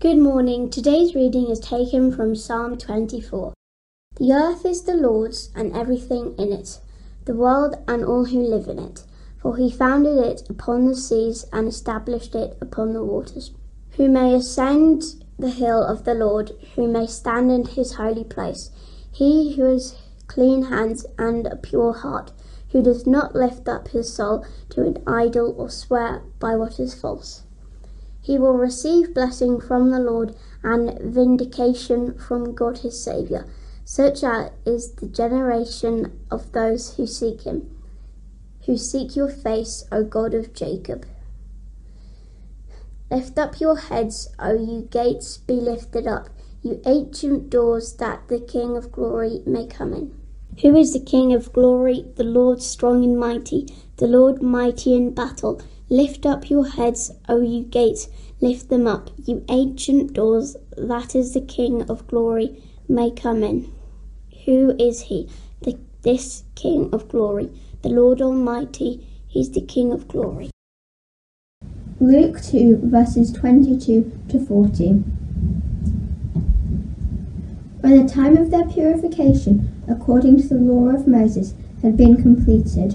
Good morning. Today's reading is taken from Psalm 24. The earth is the Lord's and everything in it, the world and all who live in it. For he founded it upon the seas and established it upon the waters. Who may ascend the hill of the Lord, who may stand in his holy place? He who has clean hands and a pure heart, who does not lift up his soul to an idol or swear by what is false. He will receive blessing from the Lord and vindication from God his Saviour. Such is the generation of those who seek him, who seek your face, O God of Jacob. Lift up your heads, O you gates, be lifted up, you ancient doors, that the King of glory may come in. Who is the King of glory? The Lord strong and mighty, the Lord mighty in battle. Lift up your heads, O you gates, lift them up, you ancient doors, that is the King of glory may come in. Who is he? The, this King of glory, the Lord Almighty, he's the King of glory. Luke 2, verses 22 to 40. When the time of their purification, according to the law of Moses, had been completed,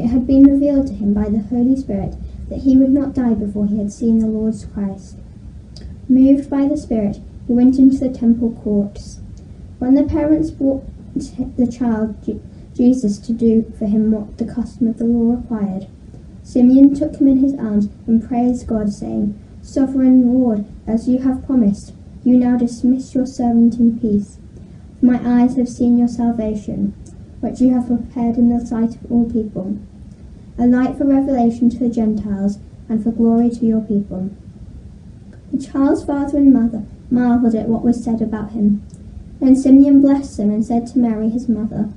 It had been revealed to him by the Holy Spirit that he would not die before he had seen the Lord's Christ. Moved by the Spirit, he went into the temple courts. When the parents brought the child Jesus to do for him what the custom of the law required, Simeon took him in his arms and praised God, saying, Sovereign Lord, as you have promised, you now dismiss your servant in peace. For my eyes have seen your salvation, which you have prepared in the sight of all people a light for revelation to the Gentiles, and for glory to your people. The child's father and mother marvelled at what was said about him. Then Simeon blessed them and said to Mary his mother,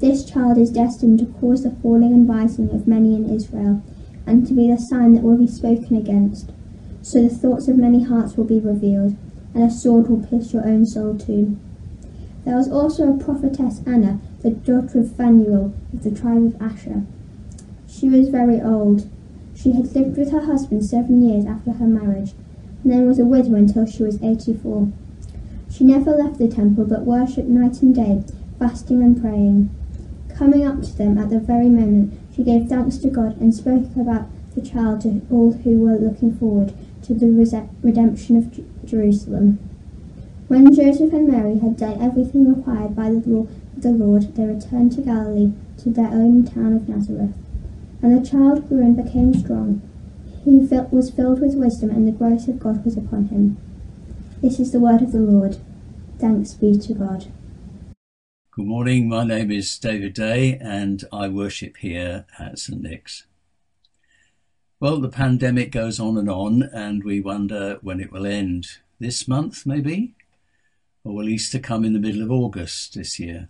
This child is destined to cause the falling and rising of many in Israel, and to be the sign that will be spoken against. So the thoughts of many hearts will be revealed, and a sword will pierce your own soul too. There was also a prophetess Anna, the daughter of Phanuel of the tribe of Asher. She was very old. She had lived with her husband seven years after her marriage, and then was a widow until she was eighty-four. She never left the temple, but worshipped night and day, fasting and praying. Coming up to them at the very moment, she gave thanks to God and spoke about the child to all who were looking forward to the redemption of Jerusalem. When Joseph and Mary had done everything required by the law of the Lord, they returned to Galilee, to their own town of Nazareth. And the child grew and became strong. He was filled with wisdom, and the grace of God was upon him. This is the word of the Lord. Thanks be to God. Good morning. My name is David Day, and I worship here at St. Nick's. Well, the pandemic goes on and on, and we wonder when it will end. This month, maybe? Or will Easter come in the middle of August this year?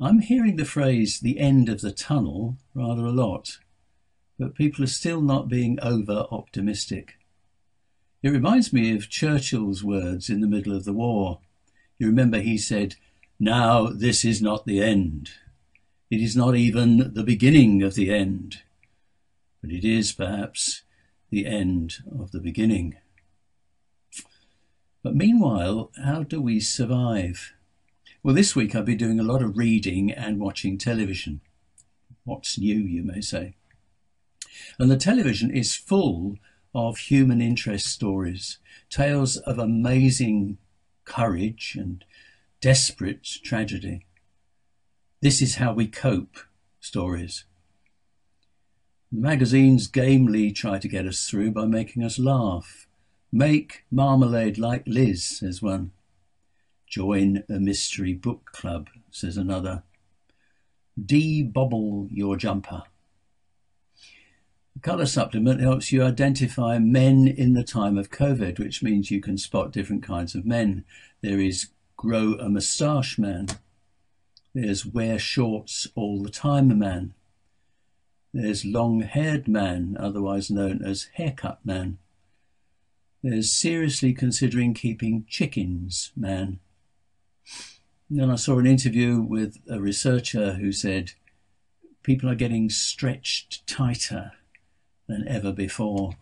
I'm hearing the phrase the end of the tunnel rather a lot, but people are still not being over optimistic. It reminds me of Churchill's words in the middle of the war. You remember he said, Now this is not the end. It is not even the beginning of the end, but it is perhaps the end of the beginning. But meanwhile, how do we survive? Well, this week I've been doing a lot of reading and watching television. What's new, you may say. And the television is full of human interest stories, tales of amazing courage and desperate tragedy. This is how we cope stories. The magazines gamely try to get us through by making us laugh. Make marmalade like Liz, says one. Join a mystery book club, says another. De-bobble your jumper. The colour supplement helps you identify men in the time of COVID, which means you can spot different kinds of men. There is grow a moustache man. There's wear shorts all the time man. There's long haired man, otherwise known as haircut man. There's seriously considering keeping chickens man. Then I saw an interview with a researcher who said people are getting stretched tighter than ever before.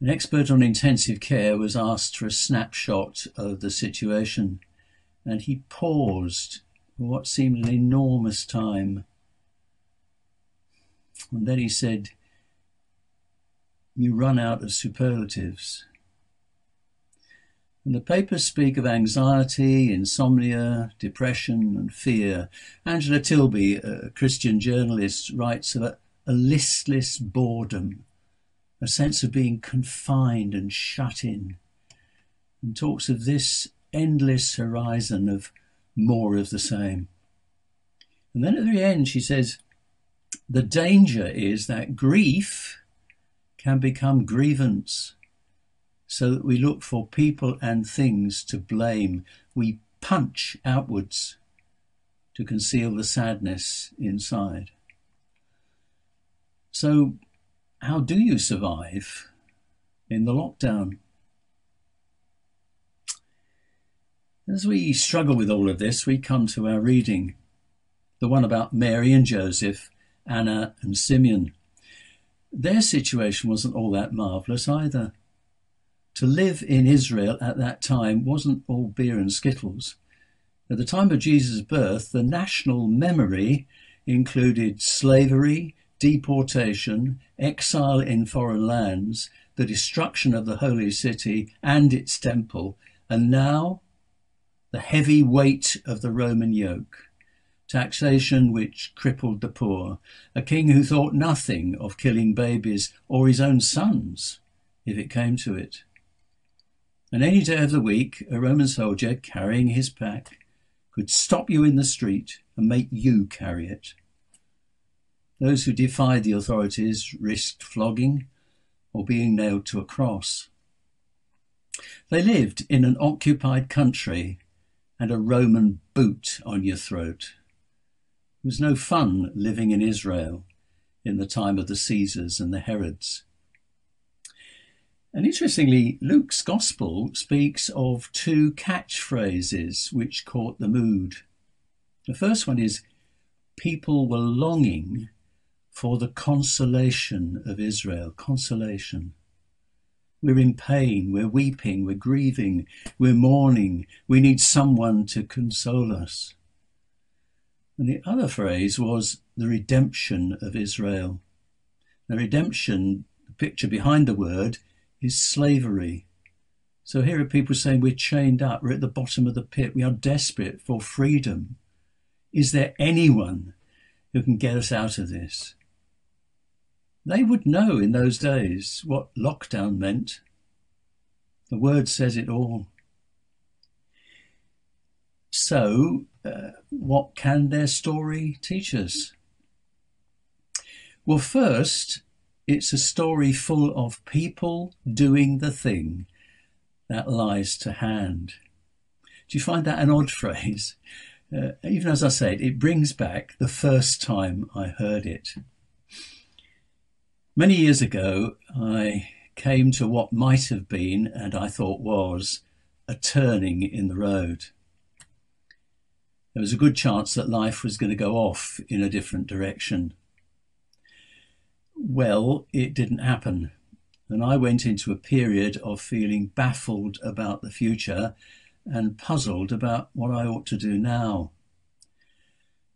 An expert on intensive care was asked for a snapshot of the situation, and he paused for what seemed an enormous time and then he said, You run out of superlatives. And the papers speak of anxiety, insomnia, depression, and fear. Angela Tilby, a Christian journalist, writes of a, a listless boredom, a sense of being confined and shut in, and talks of this endless horizon of more of the same. And then at the end, she says, the danger is that grief can become grievance, so that we look for people and things to blame. We punch outwards to conceal the sadness inside. So, how do you survive in the lockdown? As we struggle with all of this, we come to our reading, the one about Mary and Joseph Anna and Simeon. Their situation wasn't all that marvellous either. To live in Israel at that time wasn't all beer and skittles. At the time of Jesus' birth, the national memory included slavery, deportation, exile in foreign lands, the destruction of the holy city and its temple, and now the heavy weight of the Roman yoke taxation which crippled the poor, a king who thought nothing of killing babies or his own sons if it came to it. And any day of the week, a Roman soldier carrying his pack could stop you in the street and make you carry it. Those who defied the authorities risked flogging or being nailed to a cross. They lived in an occupied country and a Roman boot on your throat. It was no fun living in Israel in the time of the Caesars and the Herods. And interestingly, Luke's Gospel speaks of two catchphrases which caught the mood. The first one is people were longing for the consolation of Israel. Consolation. We're in pain, we're weeping, we're grieving, we're mourning, we need someone to console us. And the other phrase was the redemption of Israel. The redemption, the picture behind the word, is slavery. So here are people saying we're chained up, we're at the bottom of the pit, we are desperate for freedom. Is there anyone who can get us out of this? They would know in those days what lockdown meant. The word says it all. So, uh, what can their story teach us? Well, first, it's a story full of people doing the thing that lies to hand. Do you find that an odd phrase? Uh, even as I said, it brings back the first time I heard it. Many years ago, I came to what might have been, and I thought was, a turning in the road there was a good chance that life was going to go off in a different direction. Well, it didn't happen. And I went into a period of feeling baffled about the future and puzzled about what I ought to do now.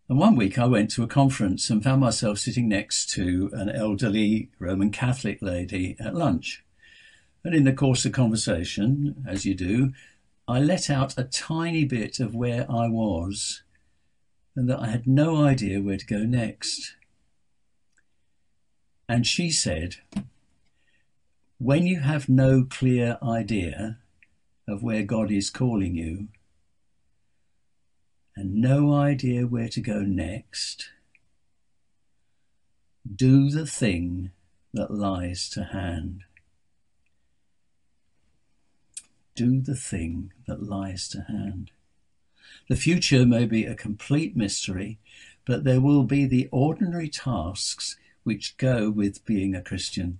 And one week I went to a conference and found myself sitting next to an elderly Roman Catholic lady at lunch. And in the course of conversation, as you do, I let out a tiny bit of where I was and that I had no idea where to go next. And she said, When you have no clear idea of where God is calling you, and no idea where to go next, do the thing that lies to hand. Do the thing that lies to hand. The future may be a complete mystery, but there will be the ordinary tasks which go with being a Christian.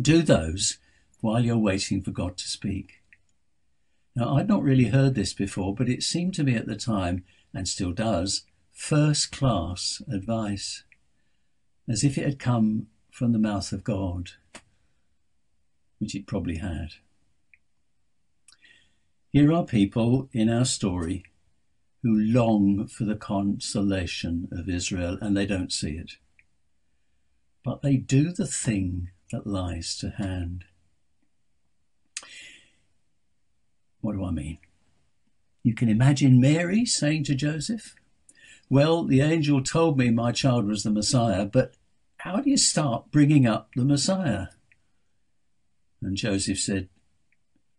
Do those while you're waiting for God to speak. Now, I'd not really heard this before, but it seemed to me at the time, and still does, first class advice, as if it had come from the mouth of God, which it probably had. Here are people in our story who long for the consolation of Israel and they don't see it. But they do the thing that lies to hand. What do I mean? You can imagine Mary saying to Joseph, Well, the angel told me my child was the Messiah, but how do you start bringing up the Messiah? And Joseph said,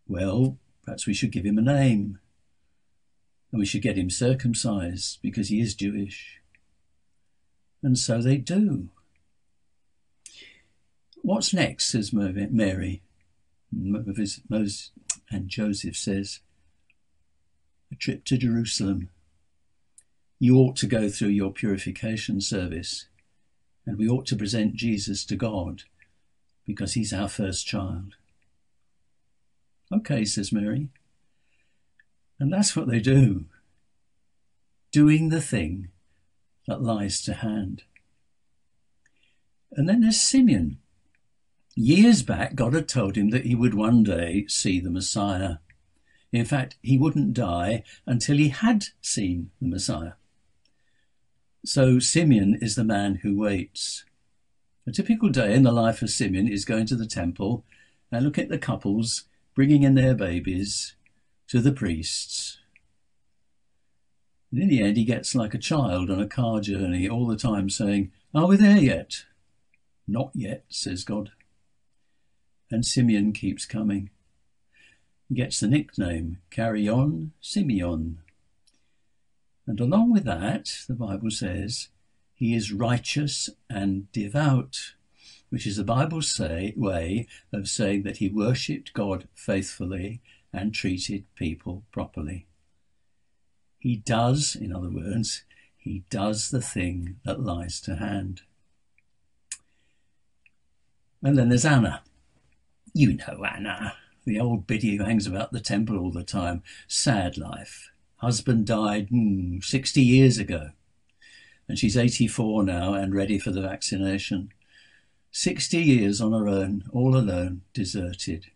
Well, perhaps we should give him a name. And we should get him circumcised because he is Jewish. And so they do. What's next, says Mary. And Joseph says, a trip to Jerusalem. You ought to go through your purification service, and we ought to present Jesus to God because he's our first child. Okay, says Mary. And that's what they do doing the thing that lies to hand. And then there's Simeon. Years back, God had told him that he would one day see the Messiah. In fact, he wouldn't die until he had seen the Messiah. So Simeon is the man who waits. A typical day in the life of Simeon is going to the temple and look at the couples bringing in their babies to the priests. And in the end, he gets like a child on a car journey all the time saying, Are we there yet? Not yet, says God. And Simeon keeps coming. He gets the nickname Carry On Simeon. And along with that, the Bible says, he is righteous and devout, which is the Bible's say, way of saying that he worshipped God faithfully and treated people properly. He does, in other words, he does the thing that lies to hand. And then there's Anna. You know Anna the old biddy who hangs about the temple all the time. Sad life. Husband died hmm, 60 years ago. And she's 84 now and ready for the vaccination. 60 years on her own, all alone, deserted.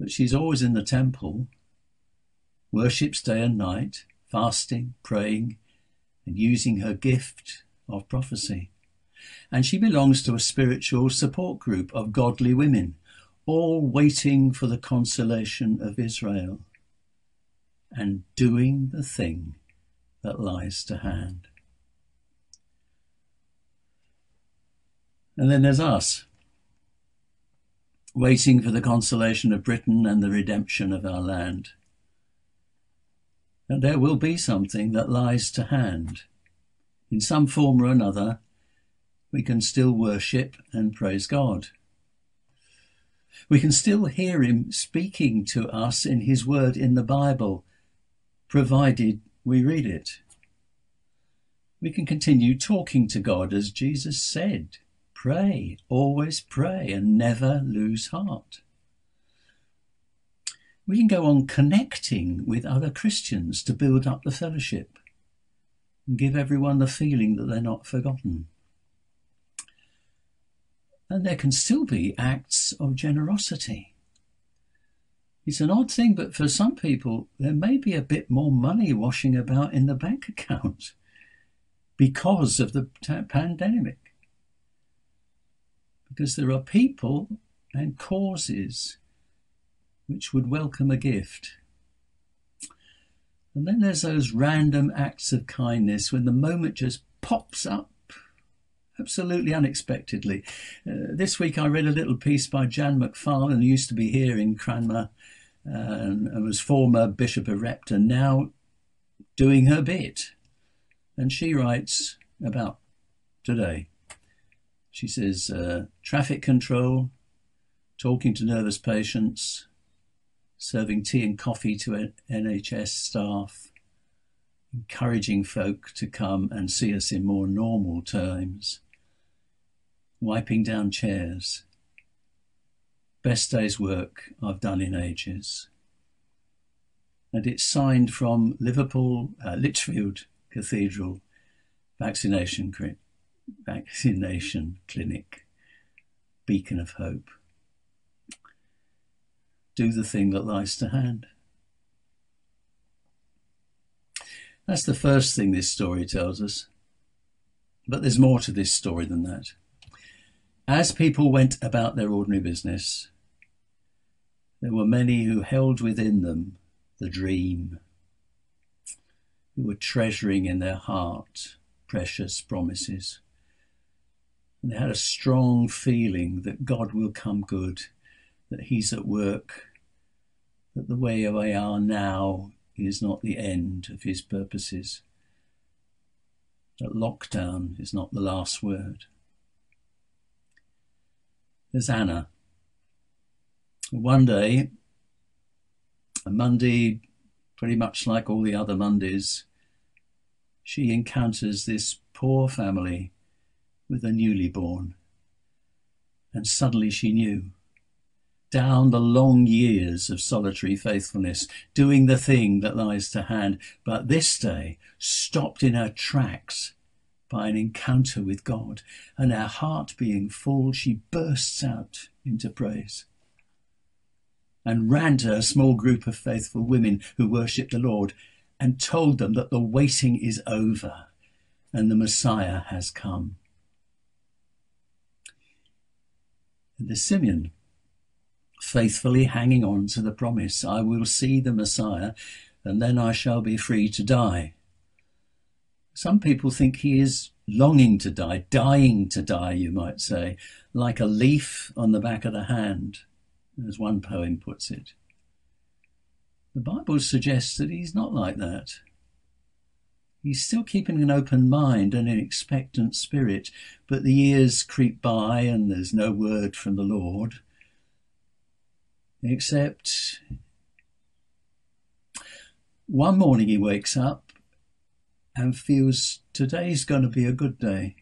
But she's always in the temple, worships day and night, fasting, praying, and using her gift of prophecy. And she belongs to a spiritual support group of godly women all waiting for the consolation of Israel and doing the thing that lies to hand. And then there's us, waiting for the consolation of Britain and the redemption of our land. And there will be something that lies to hand. In some form or another, we can still worship and praise God. We can still hear him speaking to us in his word in the Bible, provided we read it. We can continue talking to God as Jesus said pray, always pray, and never lose heart. We can go on connecting with other Christians to build up the fellowship and give everyone the feeling that they're not forgotten. And there can still be acts of generosity. It's an odd thing, but for some people, there may be a bit more money washing about in the bank account because of the pandemic. Because there are people and causes which would welcome a gift. And then there's those random acts of kindness when the moment just pops up absolutely unexpectedly. Uh, this week I read a little piece by Jan McFarlane, who used to be here in Cranmer uh, and, was former Bishop of Repton, now doing her bit. And she writes about today. She says, uh, traffic control, talking to nervous patients, serving tea and coffee to NHS staff, encouraging folk to come and see us in more normal times, wiping down chairs. Best day's work I've done in ages. And it's signed from Liverpool, uh, Lichfield Cathedral Vaccination, Vaccination Clinic, Beacon of Hope do the thing that lies to hand. That's the first thing this story tells us. But there's more to this story than that. As people went about their ordinary business, there were many who held within them the dream, who were treasuring in their heart precious promises. And they had a strong feeling that God will come good that He's at work, that the way we are now is not the end of His purposes, that lockdown is not the last word. There's Anna. One day, a Monday, pretty much like all the other Mondays, she encounters this poor family with a newly born. And suddenly she knew down the long years of solitary faithfulness, doing the thing that lies to hand, but this day stopped in her tracks by an encounter with God, and her heart being full, she bursts out into praise and ran to a small group of faithful women who worshipped the Lord and told them that the waiting is over and the Messiah has come. And the Simeon faithfully hanging on to the promise I will see the Messiah, and then I shall be free to die. Some people think he is longing to die, dying to die, you might say, like a leaf on the back of the hand, as one poem puts it. The Bible suggests that he's not like that. He's still keeping an open mind and an expectant spirit, but the years creep by and there's no word from the Lord except one morning he wakes up and feels today's going to be a good day.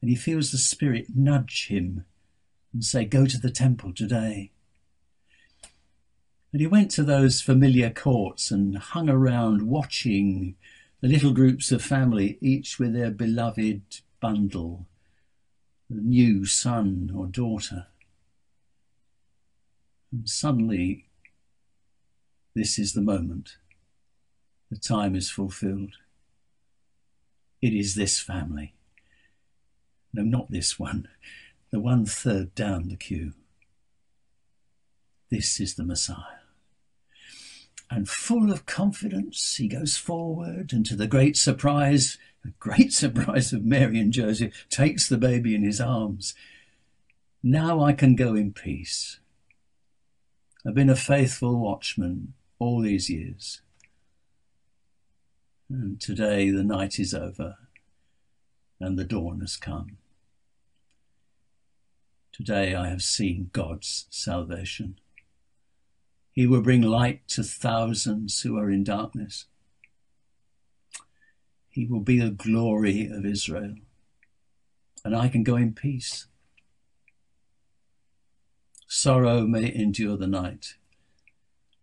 And he feels the Spirit nudge him and say, Go to the temple today. And he went to those familiar courts and hung around watching the little groups of family, each with their beloved bundle, the new son or daughter. And suddenly, this is the moment. The time is fulfilled. It is this family. No, not this one, the one third down the queue. This is the Messiah. And full of confidence, he goes forward, and to the great surprise, the great surprise of Mary and Joseph, takes the baby in his arms. Now I can go in peace. I've been a faithful watchman all these years. And today the night is over and the dawn has come. Today I have seen God's salvation. He will bring light to thousands who are in darkness. He will be the glory of Israel. And I can go in peace. Sorrow may endure the night,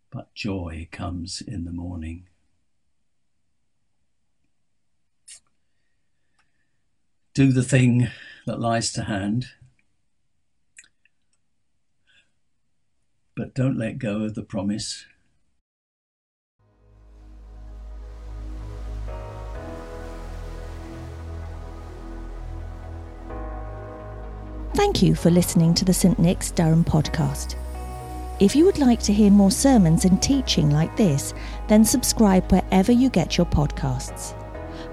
but joy comes in the morning. Do the thing that lies to hand, but don't let go of the promise Thank you for listening to the St Nick's Durham podcast. If you would like to hear more sermons and teaching like this, then subscribe wherever you get your podcasts.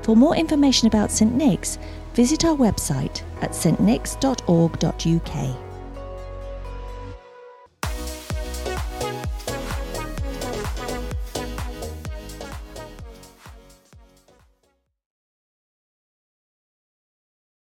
For more information about St Nick's, visit our website at stnicks.org.uk.